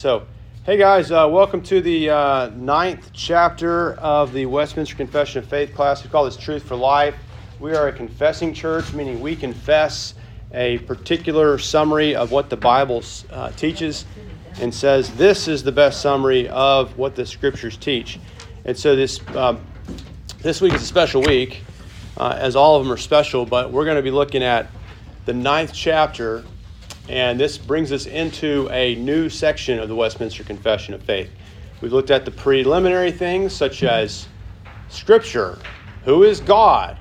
So, hey guys, uh, welcome to the uh, ninth chapter of the Westminster Confession of Faith class. We call this Truth for Life. We are a confessing church, meaning we confess a particular summary of what the Bible uh, teaches and says this is the best summary of what the Scriptures teach. And so this um, this week is a special week, uh, as all of them are special. But we're going to be looking at the ninth chapter and this brings us into a new section of the Westminster Confession of Faith. We've looked at the preliminary things such as Scripture, who is God,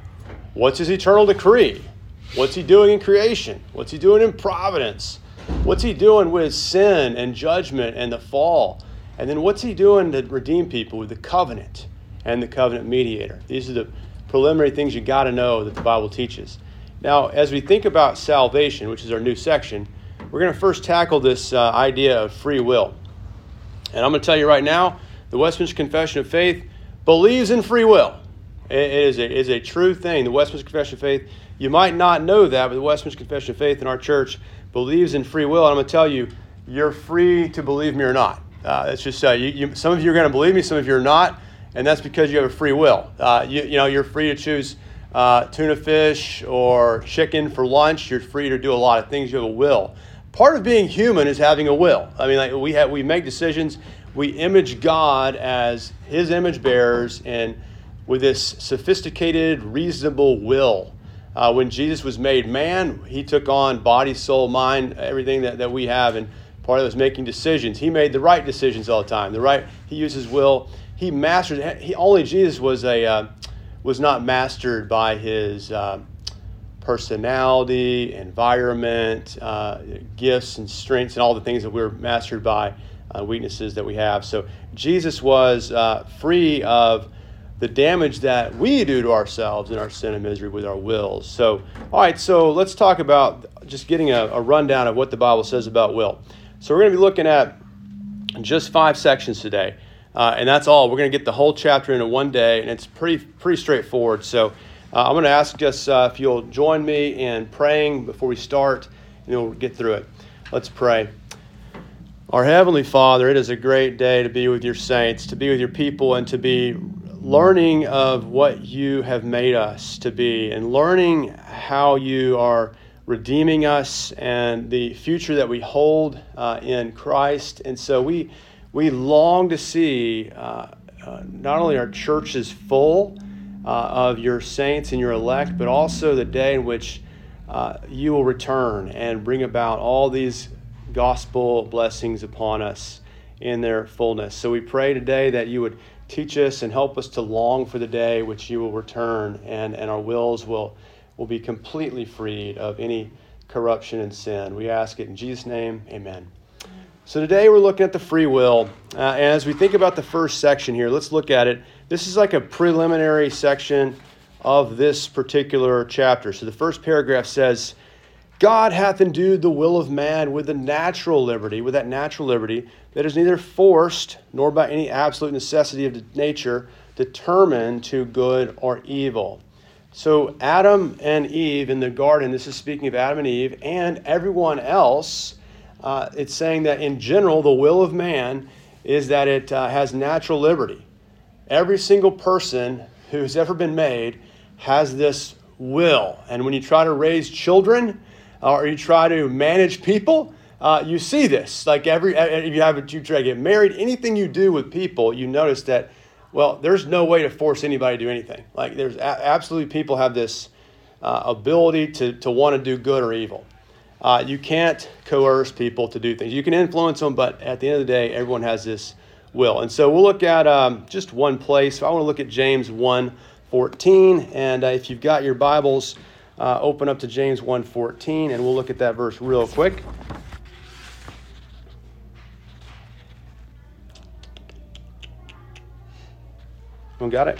what's his eternal decree, what's he doing in creation, what's he doing in providence, what's he doing with sin and judgment and the fall, and then what's he doing to redeem people with the covenant and the covenant mediator. These are the preliminary things you got to know that the Bible teaches. Now, as we think about salvation, which is our new section, we're going to first tackle this uh, idea of free will. And I'm going to tell you right now the Westminster Confession of Faith believes in free will. it is a, it is a true thing. The Westminster Confession of Faith, you might not know that, but the Westminster Confession of Faith in our church believes in free will. And I'm going to tell you, you're free to believe me or not. Uh, it's just uh, you, you, some of you are going to believe me, some of you are not, and that's because you have a free will. Uh, you, you know, you're free to choose uh, tuna fish or chicken for lunch. You're free to do a lot of things. You have a will part of being human is having a will. I mean, like we have, we make decisions. We image God as His image bearers, and with this sophisticated, reasonable will. Uh, when Jesus was made man, He took on body, soul, mind, everything that, that we have, and part of it was making decisions. He made the right decisions all the time. The right. He used His will. He mastered. He only Jesus was a uh, was not mastered by his. Uh, personality, environment, uh, gifts and strengths, and all the things that we're mastered by, uh, weaknesses that we have. So Jesus was uh, free of the damage that we do to ourselves in our sin and misery with our wills. So, all right, so let's talk about just getting a, a rundown of what the Bible says about will. So, we're going to be looking at just five sections today. Uh, and that's all. We're going to get the whole chapter in one day, and it's pretty pretty straightforward. So uh, I'm going to ask us uh, if you'll join me in praying before we start, and we'll get through it. Let's pray. Our Heavenly Father, it is a great day to be with your saints, to be with your people, and to be learning of what you have made us to be, and learning how you are redeeming us and the future that we hold uh, in Christ. And so we, we long to see uh, uh, not only our churches full, of your saints and your elect, but also the day in which uh, you will return and bring about all these gospel blessings upon us in their fullness. So we pray today that you would teach us and help us to long for the day which you will return and, and our wills will, will be completely freed of any corruption and sin. We ask it in Jesus' name, amen. So today we're looking at the free will. Uh, and as we think about the first section here, let's look at it. This is like a preliminary section of this particular chapter. So the first paragraph says, God hath endued the will of man with the natural liberty, with that natural liberty that is neither forced nor by any absolute necessity of nature determined to good or evil. So Adam and Eve in the garden, this is speaking of Adam and Eve, and everyone else uh, it's saying that in general, the will of man is that it uh, has natural liberty. Every single person who's ever been made has this will. And when you try to raise children uh, or you try to manage people, uh, you see this. Like every, if you have a, you try to get married, anything you do with people, you notice that, well, there's no way to force anybody to do anything. Like there's a- absolutely people have this uh, ability to, to want to do good or evil. Uh, you can't coerce people to do things. You can influence them, but at the end of the day, everyone has this will. And so we'll look at um, just one place. I want to look at James 1 14. And uh, if you've got your Bibles, uh, open up to James 1 14, and we'll look at that verse real quick. Everyone got it?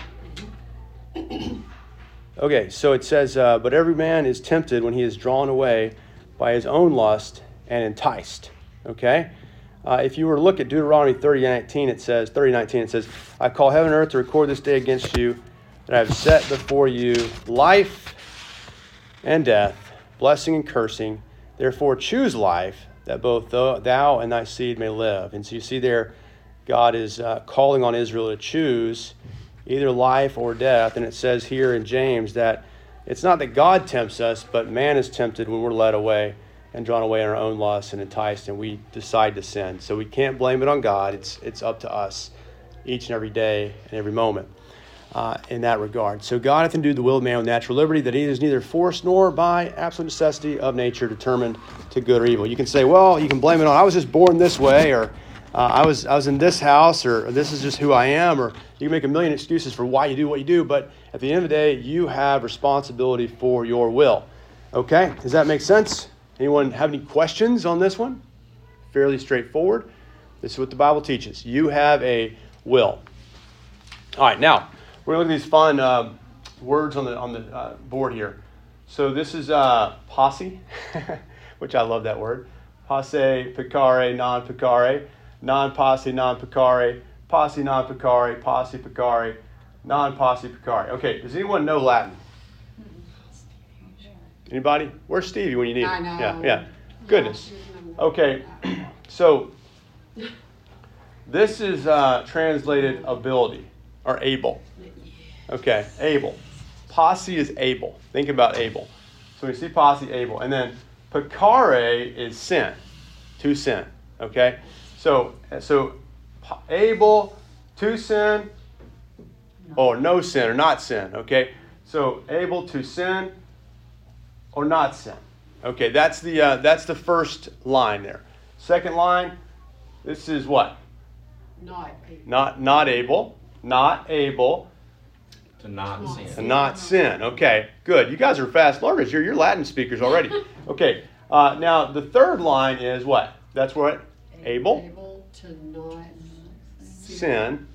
Okay, so it says, uh, But every man is tempted when he is drawn away by his own lust and enticed. Okay? Uh, if you were to look at Deuteronomy 30, 19, it says, 30, 19, it says, I call heaven and earth to record this day against you, that I have set before you life and death, blessing and cursing. Therefore choose life, that both thou and thy seed may live. And so you see there, God is uh, calling on Israel to choose either life or death. And it says here in James that it's not that God tempts us, but man is tempted when we're led away and drawn away in our own lusts and enticed, and we decide to sin. So we can't blame it on God. It's, it's up to us each and every day and every moment uh, in that regard. So God hath endued the will of man with natural liberty, that he is neither forced nor by absolute necessity of nature determined to good or evil. You can say, well, you can blame it on I was just born this way, or uh, I was I was in this house, or this is just who I am, or you can make a million excuses for why you do what you do. But at the end of the day, you have responsibility for your will. Okay, does that make sense? Anyone have any questions on this one? Fairly straightforward. This is what the Bible teaches. You have a will. All right, now we're going to look at these fun uh, words on the, on the uh, board here. So this is uh, posse, which I love that word. Posse, peccare, non peccare, non posse, non peccare, posse, non peccare, posse, peccare, non posse, peccare. Okay, does anyone know Latin? Anybody? Where's Stevie when you need him? Yeah, yeah. Goodness. Okay, so this is uh, translated ability or able. Okay, able. Posse is able. Think about able. So we see posse, able. And then peccare is sin, to sin. Okay? So, so able, to sin, or no sin, or not sin. Okay? So able to sin or not sin. Okay, that's the, uh, that's the first line there. Second line, this is what? Not able. Not, not able. Not able to not sin. To not sin. Okay, good. You guys are fast learners. You're, you're Latin speakers already. Okay, uh, now the third line is what? That's what? Able. Able to not sin.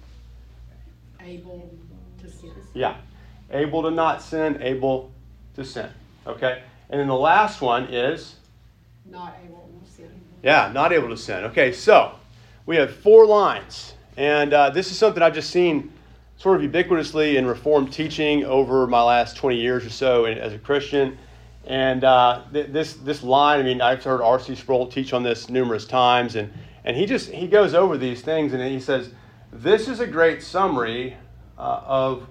Able to sin. Yeah. Able to not sin, able to sin. Okay? And then the last one is? Not able to sin. Yeah, not able to sin. Okay, so we have four lines. And uh, this is something I've just seen sort of ubiquitously in Reformed teaching over my last 20 years or so as a Christian. And uh, th- this this line, I mean, I've heard R.C. Sproul teach on this numerous times, and and he just he goes over these things, and he says, "This is a great summary uh, of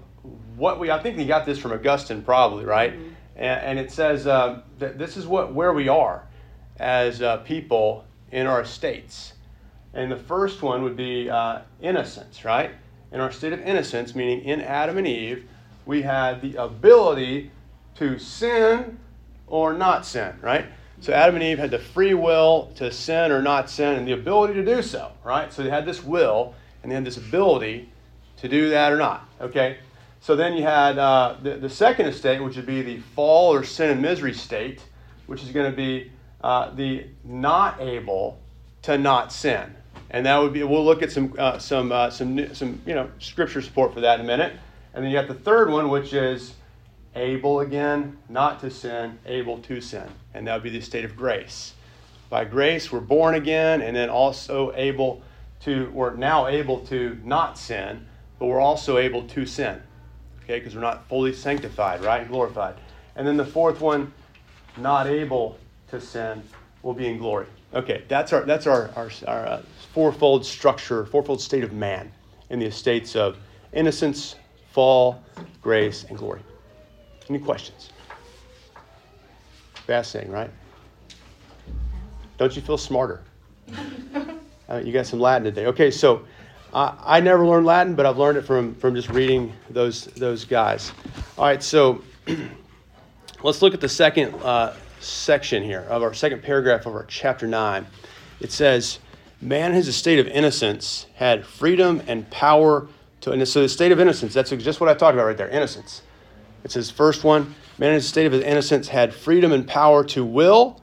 what we." I think he got this from Augustine, probably right, mm-hmm. And, it says uh, that this is what where we are as uh, people in our states. And the first one would be uh, innocence, right? in our state of innocence, meaning in Adam and Eve, we had the ability to sin or not sin, right? So Adam and Eve had the free will to sin or not sin and the ability to do so, right? So they had this will and they had this ability to do that or not, okay? So then you had uh, the, the second estate, which would be the fall or sin and misery state, which is going to be uh, the not able to not sin, and that would be we'll look at some uh, some uh, some some you know scripture support for that in a minute. And then you have the third one, which is able again not to sin, able to sin, and that would be the state of grace. By grace, we're born again, and then also able to we're now able to not sin, but we're also able to sin. Okay, because we're not fully sanctified, right, and glorified. And then the fourth one, not able to sin, will be in glory. Okay, that's our that's our our, our uh, fourfold structure, fourfold state of man in the estates of innocence, fall, grace, and glory. Any questions? Fascinating, right? Don't you feel smarter? Uh, you got some Latin today. Okay, so uh, I never learned Latin, but I've learned it from, from just reading those, those guys. All right, so let's look at the second uh, section here of our second paragraph of our chapter 9. It says, man in his state of innocence had freedom and power to and so the state of innocence that's just what i talked about right there innocence it's his first one man in his state of innocence had freedom and power to will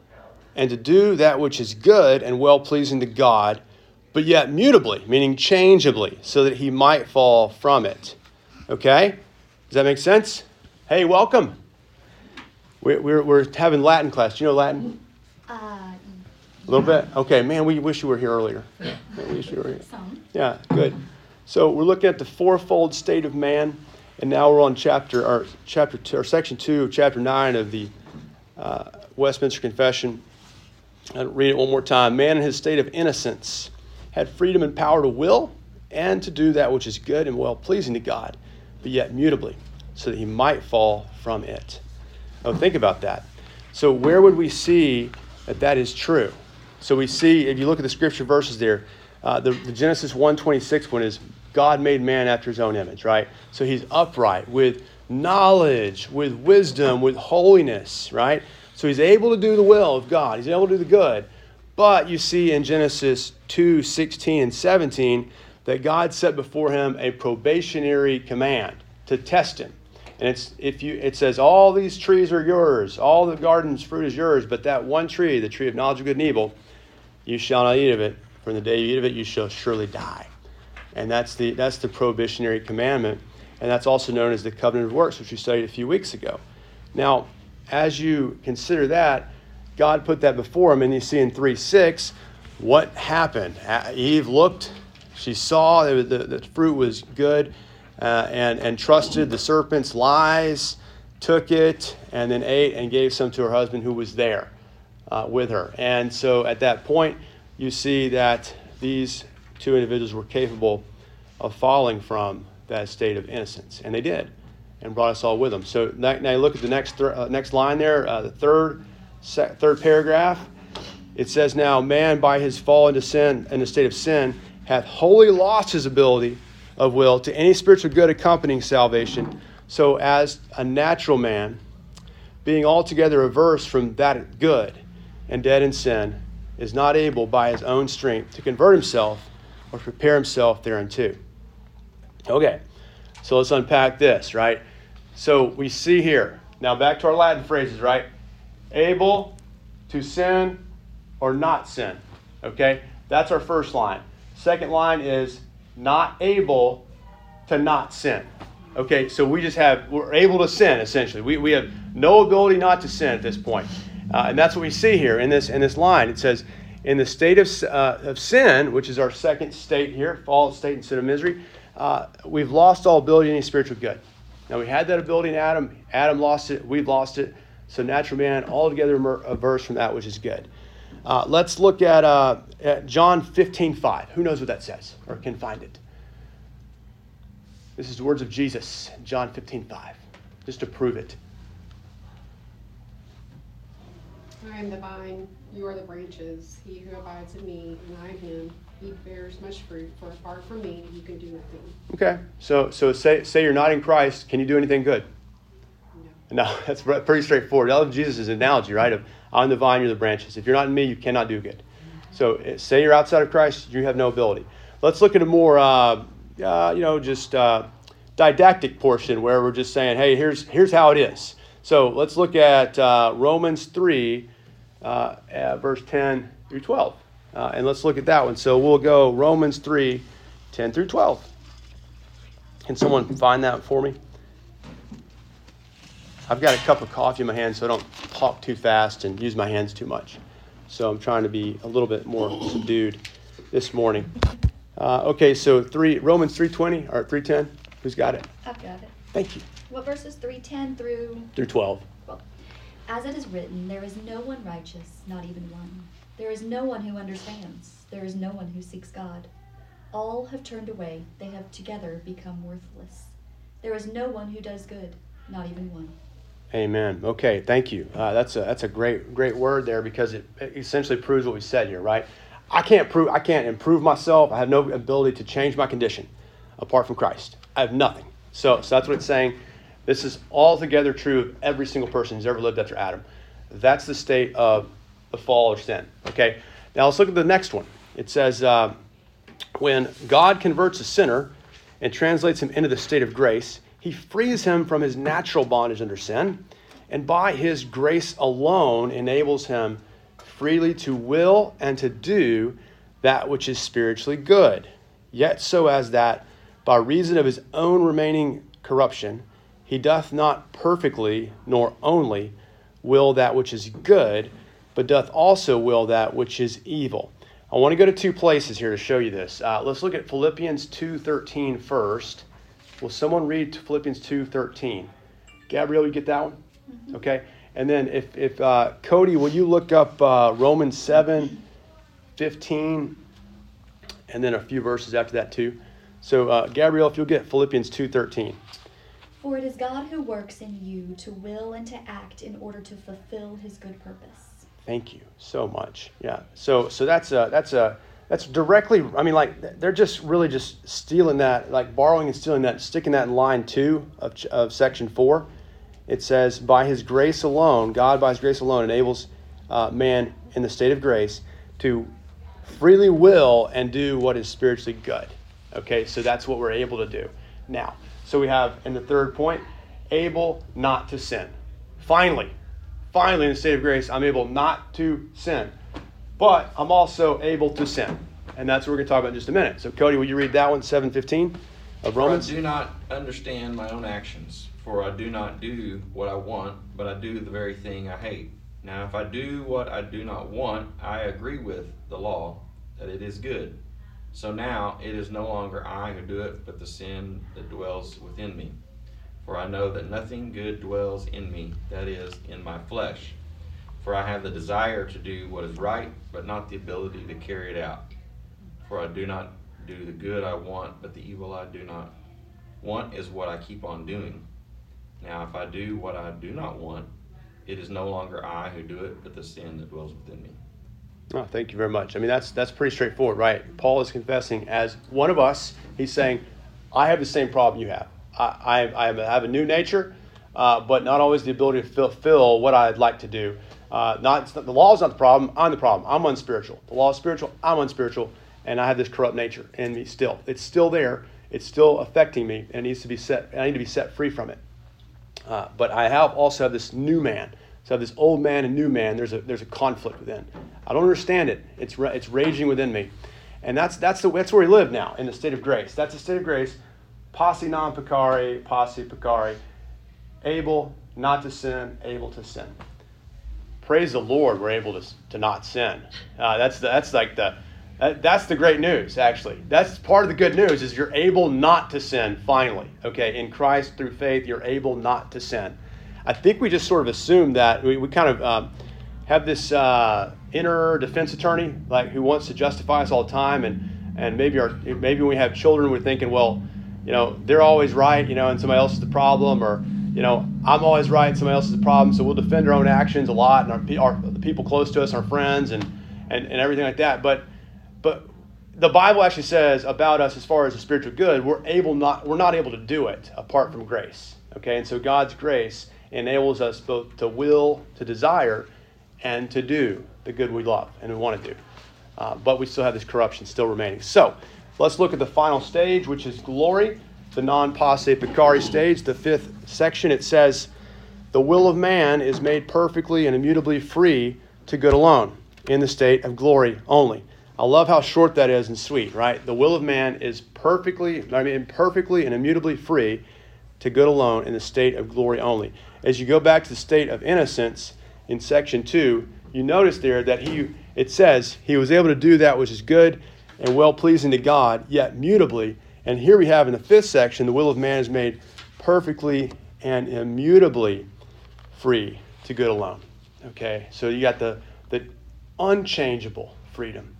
and to do that which is good and well pleasing to god but yet mutably meaning changeably so that he might fall from it okay does that make sense hey welcome we're, we're, we're having latin class do you know latin uh, a little bit? Okay, man, we wish you were here earlier. Yeah, we wish you were here. Some. Yeah, good. So we're looking at the fourfold state of man, and now we're on chapter or chapter two or section two of chapter nine of the uh, Westminster Confession. I'll read it one more time. Man in his state of innocence had freedom and power to will and to do that which is good and well pleasing to God, but yet mutably, so that he might fall from it. Oh, think about that. So, where would we see that that is true? So, we see, if you look at the scripture verses there, uh, the, the Genesis 126 one is God made man after his own image, right? So, he's upright with knowledge, with wisdom, with holiness, right? So, he's able to do the will of God, he's able to do the good. But you see in Genesis 2 16 and 17 that God set before him a probationary command to test him. And it's if you it says all these trees are yours, all the garden's fruit is yours, but that one tree, the tree of knowledge of good and evil, you shall not eat of it. For in the day you eat of it, you shall surely die. And that's the that's the prohibitionary commandment, and that's also known as the covenant of works, which we studied a few weeks ago. Now, as you consider that, God put that before him, and you see in 3 6, what happened? Eve looked, she saw that the, the fruit was good uh, and, and trusted the serpent's lies, took it, and then ate and gave some to her husband who was there uh, with her. And so at that point, you see that these two individuals were capable of falling from that state of innocence. And they did, and brought us all with them. So now, now look at the next, th- uh, next line there, uh, the third, third paragraph. It says, Now man by his fall into sin, and the state of sin, hath wholly lost his ability of will to any spiritual good accompanying salvation. So, as a natural man, being altogether averse from that good and dead in sin, is not able by his own strength to convert himself or prepare himself thereunto. Okay, so let's unpack this, right? So we see here, now back to our Latin phrases, right? Able to sin or not sin. Okay, that's our first line. Second line is not able to not sin. Okay, so we just have, we're able to sin essentially. We, we have no ability not to sin at this point. Uh, and that's what we see here in this, in this line. It says, in the state of, uh, of sin, which is our second state here, fallen state and sin of misery, uh, we've lost all ability in any spiritual good. Now, we had that ability in Adam. Adam lost it. We've lost it. So, natural man, altogether averse from that which is good. Uh, let's look at, uh, at John 15 5. Who knows what that says or can find it? This is the words of Jesus, John 15 5, just to prove it. I am the vine, you are the branches. He who abides in me and I in him, he bears much fruit, for apart from me, you can do nothing. Okay, so so say say you're not in Christ, can you do anything good? No. That's pretty straightforward. That was Jesus' analogy, right? Of I'm the vine, you're the branches. If you're not in me, you cannot do good. So eh, say you're outside of Christ, you have no ability. Let's look at a more, uh, uh, you know, just uh, didactic portion where we're just saying, hey, here's here's how it is. So let's look at uh, Romans three, uh, verse ten through twelve, uh, and let's look at that one. So we'll go Romans 3, 10 through twelve. Can someone find that for me? I've got a cup of coffee in my hand, so I don't talk too fast and use my hands too much. So I'm trying to be a little bit more subdued this morning. Uh, okay, so three Romans three twenty or three ten. Who's got it? I've got it. Thank you. What verses three ten through? Through twelve. Well, as it is written, there is no one righteous, not even one. There is no one who understands. There is no one who seeks God. All have turned away. They have together become worthless. There is no one who does good, not even one. Amen. Okay, thank you. Uh, that's a that's a great great word there because it, it essentially proves what we said here, right? I can't prove I can't improve myself. I have no ability to change my condition apart from Christ. I have nothing. So, so that's what it's saying. This is altogether true of every single person who's ever lived after Adam. That's the state of the fall or sin. Okay. Now let's look at the next one. It says uh, when God converts a sinner and translates him into the state of grace he frees him from his natural bondage under sin, and by his grace alone enables him freely to will and to do that which is spiritually good, yet so as that by reason of his own remaining corruption, he doth not perfectly nor only will that which is good, but doth also will that which is evil. I want to go to two places here to show you this. Uh, let's look at Philippians 2.13 first. Will someone read Philippians 2:13? Gabrielle, you get that one? Mm-hmm. Okay. And then if, if uh, Cody, will you look up uh, Romans 7, 15, and then a few verses after that too. So uh, Gabrielle, if you'll get Philippians 2.13. For it is God who works in you to will and to act in order to fulfill his good purpose. Thank you so much. Yeah. So so that's a that's a that's directly I mean like they're just really just stealing that like borrowing and stealing that sticking that in line 2 of of section 4. It says by his grace alone, God by his grace alone enables uh, man in the state of grace to freely will and do what is spiritually good. Okay? So that's what we're able to do. Now, so we have in the third point, able not to sin. Finally, finally, in the state of grace, I'm able not to sin. But I'm also able to sin. And that's what we're going to talk about in just a minute. So, Cody, will you read that one, 715 of Romans? For I do not understand my own actions, for I do not do what I want, but I do the very thing I hate. Now, if I do what I do not want, I agree with the law that it is good. So now it is no longer I who do it, but the sin that dwells within me. For I know that nothing good dwells in me, that is, in my flesh. For I have the desire to do what is right, but not the ability to carry it out. For I do not do the good I want, but the evil I do not want is what I keep on doing. Now, if I do what I do not want, it is no longer I who do it, but the sin that dwells within me. Oh, thank you very much. I mean, that's that's pretty straightforward, right? Paul is confessing as one of us. He's saying, "I have the same problem you have. I, I, I have a new nature, uh, but not always the ability to fulfill what I'd like to do. Uh, not, not the law is not the problem. I'm the problem. I'm unspiritual. The law is spiritual. I'm unspiritual, and I have this corrupt nature in me still. It's still there. It's still affecting me, and it needs to be set. I need to be set free from it. Uh, but I have also have this new man so I have this old man and new man, there's a, there's a conflict within. I don't understand it. It's, it's raging within me. And that's, that's, the, that's where we live now, in the state of grace. That's the state of grace. Posse non peccare, posse peccare. Able not to sin, able to sin. Praise the Lord, we're able to, to not sin. Uh, that's, the, that's like the, that's the great news, actually. That's part of the good news is you're able not to sin, finally. Okay, in Christ through faith, you're able not to sin. I think we just sort of assume that we, we kind of um, have this uh, inner defense attorney like who wants to justify us all the time, and and maybe our maybe when we have children, we're thinking, well, you know, they're always right, you know, and somebody else is the problem, or you know, I'm always right, and somebody else is problem. So we'll defend our own actions a lot, and our, our the people close to us, our friends, and and, and everything like that. But but the Bible actually says about us as far as the spiritual good, we're able not we're not able to do it apart from grace. Okay, and so God's grace enables us both to will, to desire, and to do the good we love and we want to do. Uh, but we still have this corruption still remaining. So let's look at the final stage, which is glory, the non posse peccare stage, the fifth section. It says, The will of man is made perfectly and immutably free to good alone, in the state of glory only. I love how short that is and sweet, right? The will of man is perfectly, I mean, perfectly and immutably free to good alone in the state of glory only as you go back to the state of innocence in section 2, you notice there that he it says he was able to do that which is good and well pleasing to God, yet mutably. And here we have in the fifth section, the will of man is made perfectly and immutably free to good alone. Okay, so you got the, the unchangeable freedom.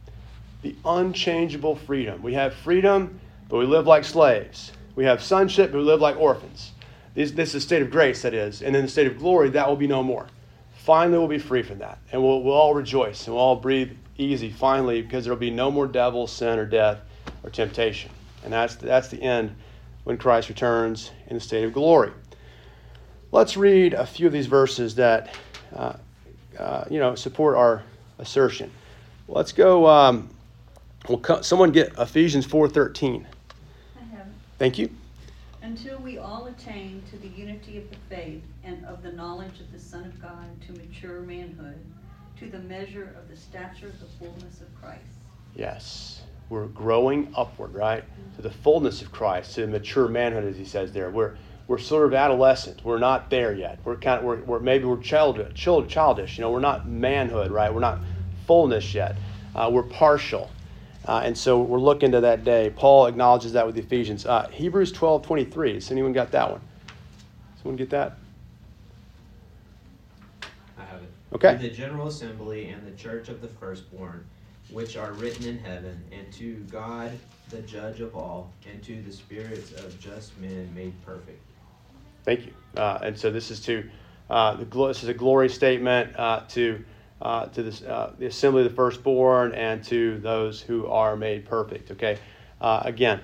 The unchangeable freedom. We have freedom, but we live like slaves. We have sonship, but we live like orphans. This, this is a state of grace, that is. And in the state of glory, that will be no more. Finally, we'll be free from that. And we'll, we'll all rejoice and we'll all breathe easy finally because there will be no more devil, sin, or death or temptation. And that's, that's the end when Christ returns in the state of glory. Let's read a few of these verses that uh, uh, you know support our assertion. Let's go. Um, will someone get Ephesians four thirteen? I have. Thank you until we all attain to the unity of the faith and of the knowledge of the Son of God, to mature manhood, to the measure of the stature of the fullness of Christ. Yes. We're growing upward, right? To the fullness of Christ, to mature manhood, as he says there. We're we're sort of adolescent. We're not there yet. We're kind of we're, we're maybe we're child, child, childish. You know, we're not manhood, right? We're not fullness yet. Uh, we're partial. Uh, and so we're looking to that day. Paul acknowledges that with the Ephesians. Uh, Hebrews 12 23. Has anyone got that one? Someone get that? I haven't. Okay. To the general assembly and the church of the firstborn, which are written in heaven, and to God, the judge of all, and to the spirits of just men made perfect. Thank you. Uh, and so this is to uh, the this is a glory statement uh, to uh, to this, uh, the assembly of the firstborn and to those who are made perfect. Okay. Uh, again,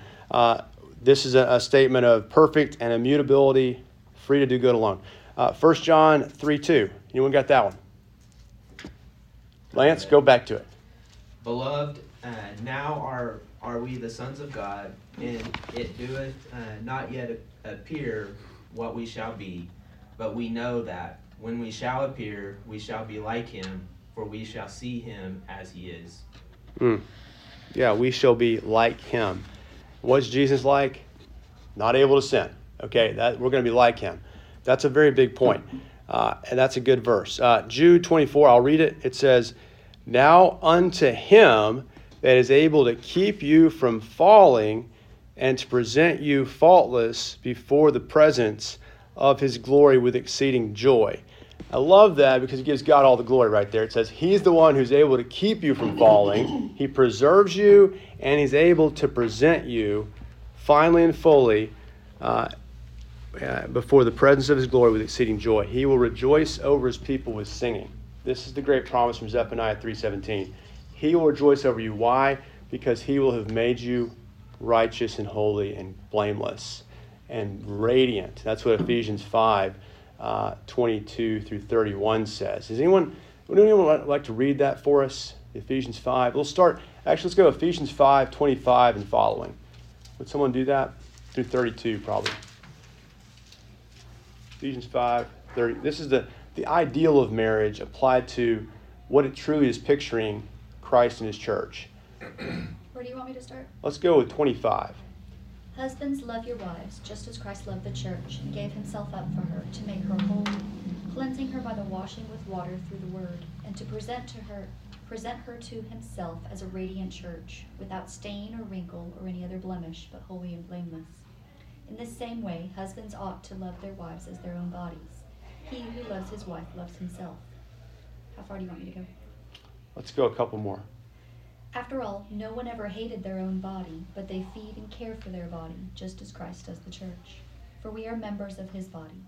this is a, a statement of perfect and immutability, free to do good alone. 1 John three two. Anyone got that one? Lance, go back to it. Beloved, uh, now are are we the sons of God, and it doeth uh, not yet appear what we shall be, but we know that when we shall appear, we shall be like him, for we shall see him as he is. Mm. Yeah, we shall be like him. What's Jesus like? Not able to sin. Okay, that we're going to be like him. That's a very big point, uh, and that's a good verse. Uh, Jude 24, I'll read it. It says, Now unto him that is able to keep you from falling and to present you faultless before the presence of his glory with exceeding joy. I love that because it gives God all the glory right there. It says He's the one who's able to keep you from falling, He preserves you, and He's able to present you finally and fully uh, uh, before the presence of His glory with exceeding joy. He will rejoice over His people with singing. This is the great promise from Zephaniah 3:17. He will rejoice over you. Why? Because He will have made you righteous and holy and blameless and radiant. That's what Ephesians 5 uh, 22 through 31 says. Does anyone, would anyone like to read that for us? Ephesians 5. We'll start, actually, let's go Ephesians 5 25 and following. Would someone do that? Through 32, probably. Ephesians 5 30. This is the, the ideal of marriage applied to what it truly is picturing Christ and his church. Where do you want me to start? Let's go with 25. Husbands, love your wives, just as Christ loved the church and gave himself up for her to make her holy, cleansing her by the washing with water through the word, and to present to her present her to himself as a radiant church, without stain or wrinkle or any other blemish, but holy and blameless. In this same way, husbands ought to love their wives as their own bodies. He who loves his wife loves himself. How far do you want me to go? Let's go a couple more. After all, no one ever hated their own body, but they feed and care for their body, just as Christ does the church. For we are members of his body.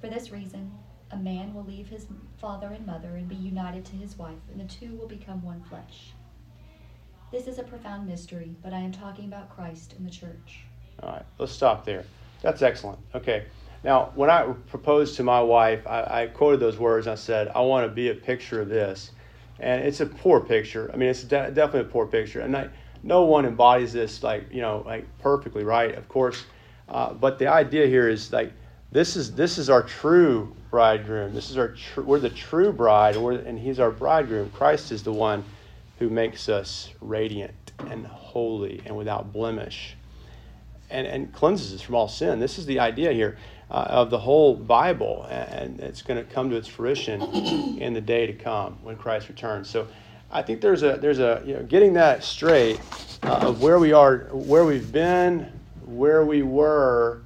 For this reason, a man will leave his father and mother and be united to his wife, and the two will become one flesh. This is a profound mystery, but I am talking about Christ and the church. All right, let's stop there. That's excellent. Okay. Now, when I proposed to my wife, I, I quoted those words. and I said, I want to be a picture of this. And it's a poor picture. I mean, it's de- definitely a poor picture. And I, no one embodies this like, you know, like perfectly, right? Of course. Uh, but the idea here is like, this is this is our true bridegroom. This is our tr- we're the true bride, and, and he's our bridegroom. Christ is the one who makes us radiant and holy and without blemish and, and cleanses us from all sin. This is the idea here uh, of the whole Bible, and it's going to come to its fruition in the day to come when Christ returns. So, I think there's a there's a you know getting that straight uh, of where we are, where we've been, where we were,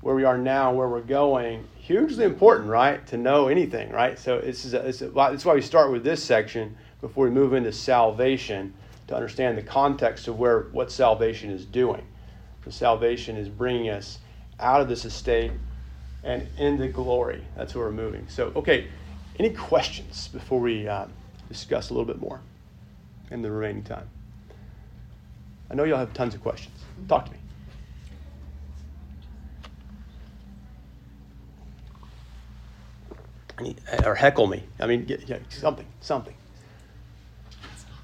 where we are now, where we're going. Hugely important, right? To know anything, right? So this is a, it's, a, it's why we start with this section before we move into salvation to understand the context of where what salvation is doing. The salvation is bringing us out of this estate and into glory. That's where we're moving. So, okay, any questions before we uh, discuss a little bit more in the remaining time? I know you'll have tons of questions. Talk to me. Or heckle me. I mean, get, yeah, something, something.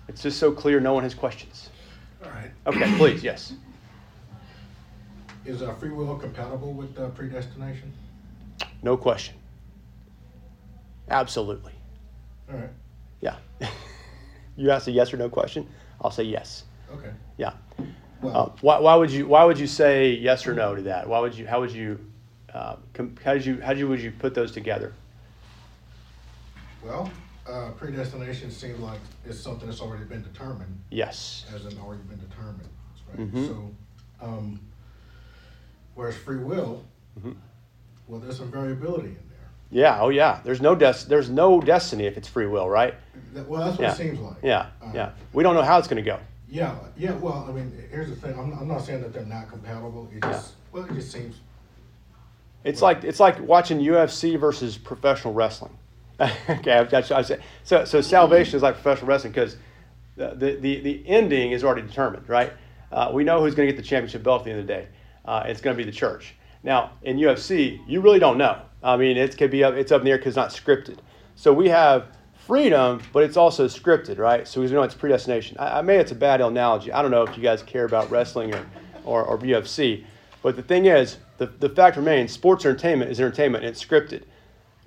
It's just so clear no one has questions. All right. Okay, please, yes. Is uh, free will compatible with uh, predestination? No question. Absolutely. All right. Yeah. you ask a yes or no question, I'll say yes. Okay. Yeah. Uh, why, why would you Why would you say yes or no to that? Why would you How would you uh, com- How did you How did you would you put those together? well, uh, predestination seems like it's something that's already been determined, Yes. as in already been determined. Right? Mhm. So, um, whereas free will, Mhm. Well, there's some variability in there. Yeah. Oh, yeah. There's no des- There's no destiny if it's free will, right? That- Well, that's what Yeah. it seems like. Yeah. Uh, Yeah. We don't know how it's going to go. Yeah, yeah, well, I mean, here's the thing, I'm, I'm not saying that they're not compatible, it just, well, it just seems, It's like it's like watching UFC versus professional wrestling. okay, that's I say. So so salvation is like professional wrestling because the, the the the ending is already determined, right? Uh, we know who's going to get the championship belt at the end of the day. Uh, it's going to be the church. Now in UFC, you really don't know. I mean, it could be up, it's up air because it's not scripted. So we have freedom, but it's also scripted, right? So we know it's predestination. I, I may it's a bad analogy. I don't know if you guys care about wrestling or or, or UFC, but the thing is, the, the fact remains, sports entertainment is entertainment and it's scripted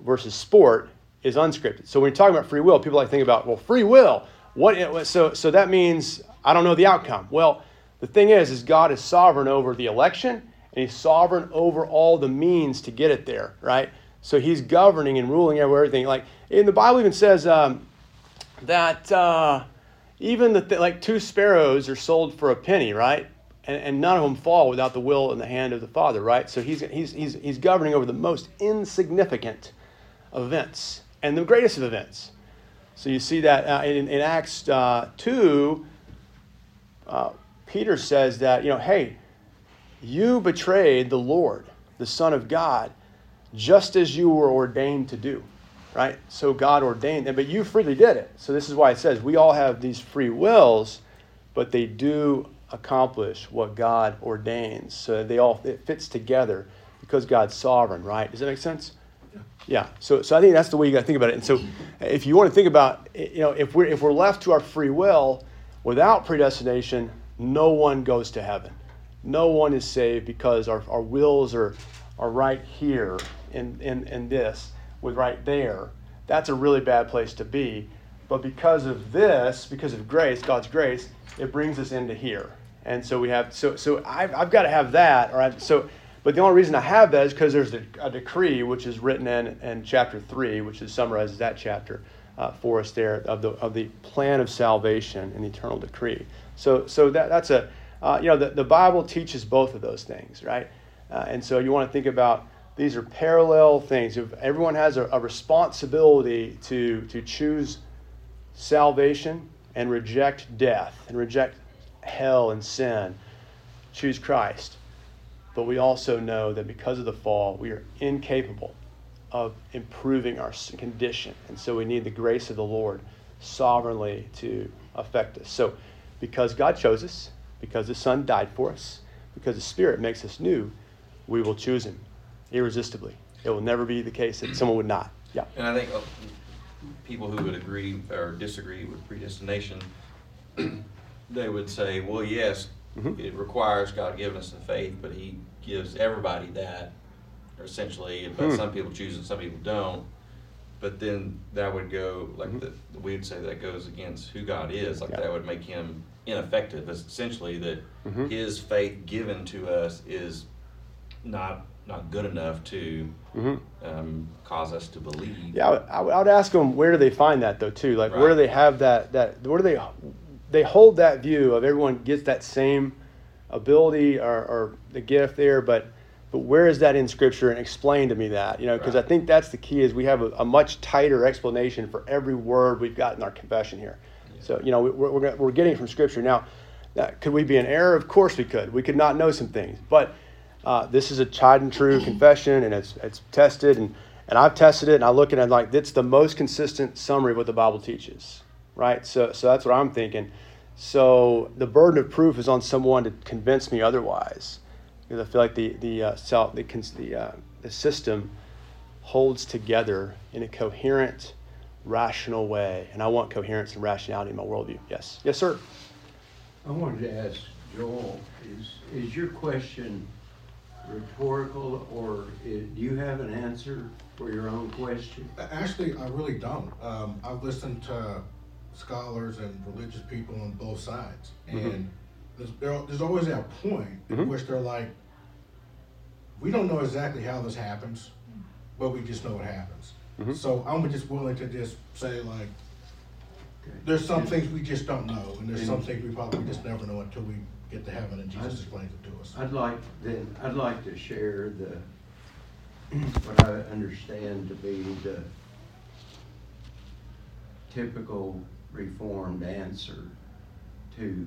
versus sport is unscripted. So when you're talking about free will, people like think about, well, free will. What so so that means I don't know the outcome. Well, the thing is, is God is sovereign over the election and he's sovereign over all the means to get it there, right? So he's governing and ruling over everything. Like in the Bible even says um, that uh, even the th- like two sparrows are sold for a penny, right? And, and none of them fall without the will and the hand of the Father, right? So he's, he's, he's, he's governing over the most insignificant events and the greatest of events. So you see that uh, in, in Acts uh, 2, uh, Peter says that, you know, hey, you betrayed the Lord, the Son of God, just as you were ordained to do, right? So God ordained it, but you freely did it. So this is why it says we all have these free wills, but they do accomplish what God ordains. So they all it fits together because God's sovereign, right? Does that make sense? Yeah. So, so I think that's the way you got to think about it. And so, if you want to think about, you know, if we're if we're left to our free will without predestination, no one goes to heaven. No one is saved because our, our wills are are right here in, in in this with right there. That's a really bad place to be. But because of this, because of grace, God's grace, it brings us into here. And so we have so so I've, I've got to have that. All right. So but the only reason I have that is because there's a, a, decree which is written in, in chapter 3, which is summarizes that chapter uh, for us there of the, of the plan of salvation and the eternal decree. So, so that, that's a, uh, you know, the, the Bible teaches both of those things, right? Uh, and so you want to think about these are parallel things. If everyone has a, a responsibility to, to choose salvation and reject death and reject hell and sin, choose Christ but we also know that because of the fall, we are incapable of improving our condition. And so we need the grace of the Lord sovereignly to affect us. So, because God chose us, because the Son died for us, because the Spirit makes us new, we will choose Him irresistibly. It will never be the case that someone would not. Yeah. And I think uh, people who would agree or disagree with predestination, they would say, well, yes, Mhm. it requires God giving us the faith, but He gives everybody that, essentially. But Hmm. some people choose it, some people don't. But then that would go like Mhm. the, we'd say that goes against who God is. Like Yeah. that would make Him ineffective. It's essentially that Mhm. His faith given to us is not not good enough to hmm um, cause us to believe. Yeah, I would, I would- ask them where do they find that though too? Like where do they have that that where do they they hold that view of everyone gets that same ability or, or the gift there, but but where is that in Scripture? And explain to me that you know because I think that's the key is we have a, a much tighter explanation for every word we've got in our confession here. So you know we- we're, we're, getting from Scripture now. uh, could we be in error? Of course we could. We could not know some things, but uh, this is a tried and true confession, and it's it's tested, and and I've tested it, and I look at it like it's the most consistent summary of what the Bible teaches, right? So so that's what I'm thinking. So the burden of proof is on someone to convince me otherwise, because I feel like the the uh, self the the uh, the system holds together in a coherent, rational way, and I want coherence and rationality in my worldview. Yes, yes, sir. I wanted to ask Joel, is, is your question rhetorical or i- do you have an answer for your own question? actually, I really don't. Um, I've listened to scholars and religious people on both sides, Mhm. and there's, there, there's always that point Mhm. in which they're like, we don't know exactly how this happens, but we just know it happens. Mhm. So I'm just willing to just say like, there's some things we just don't know, and there's some things we probably just never know until we get to heaven and Jesus I- explains it to us. I'd like, then, I'd like to share the, what I understand to be the typical reformed answer to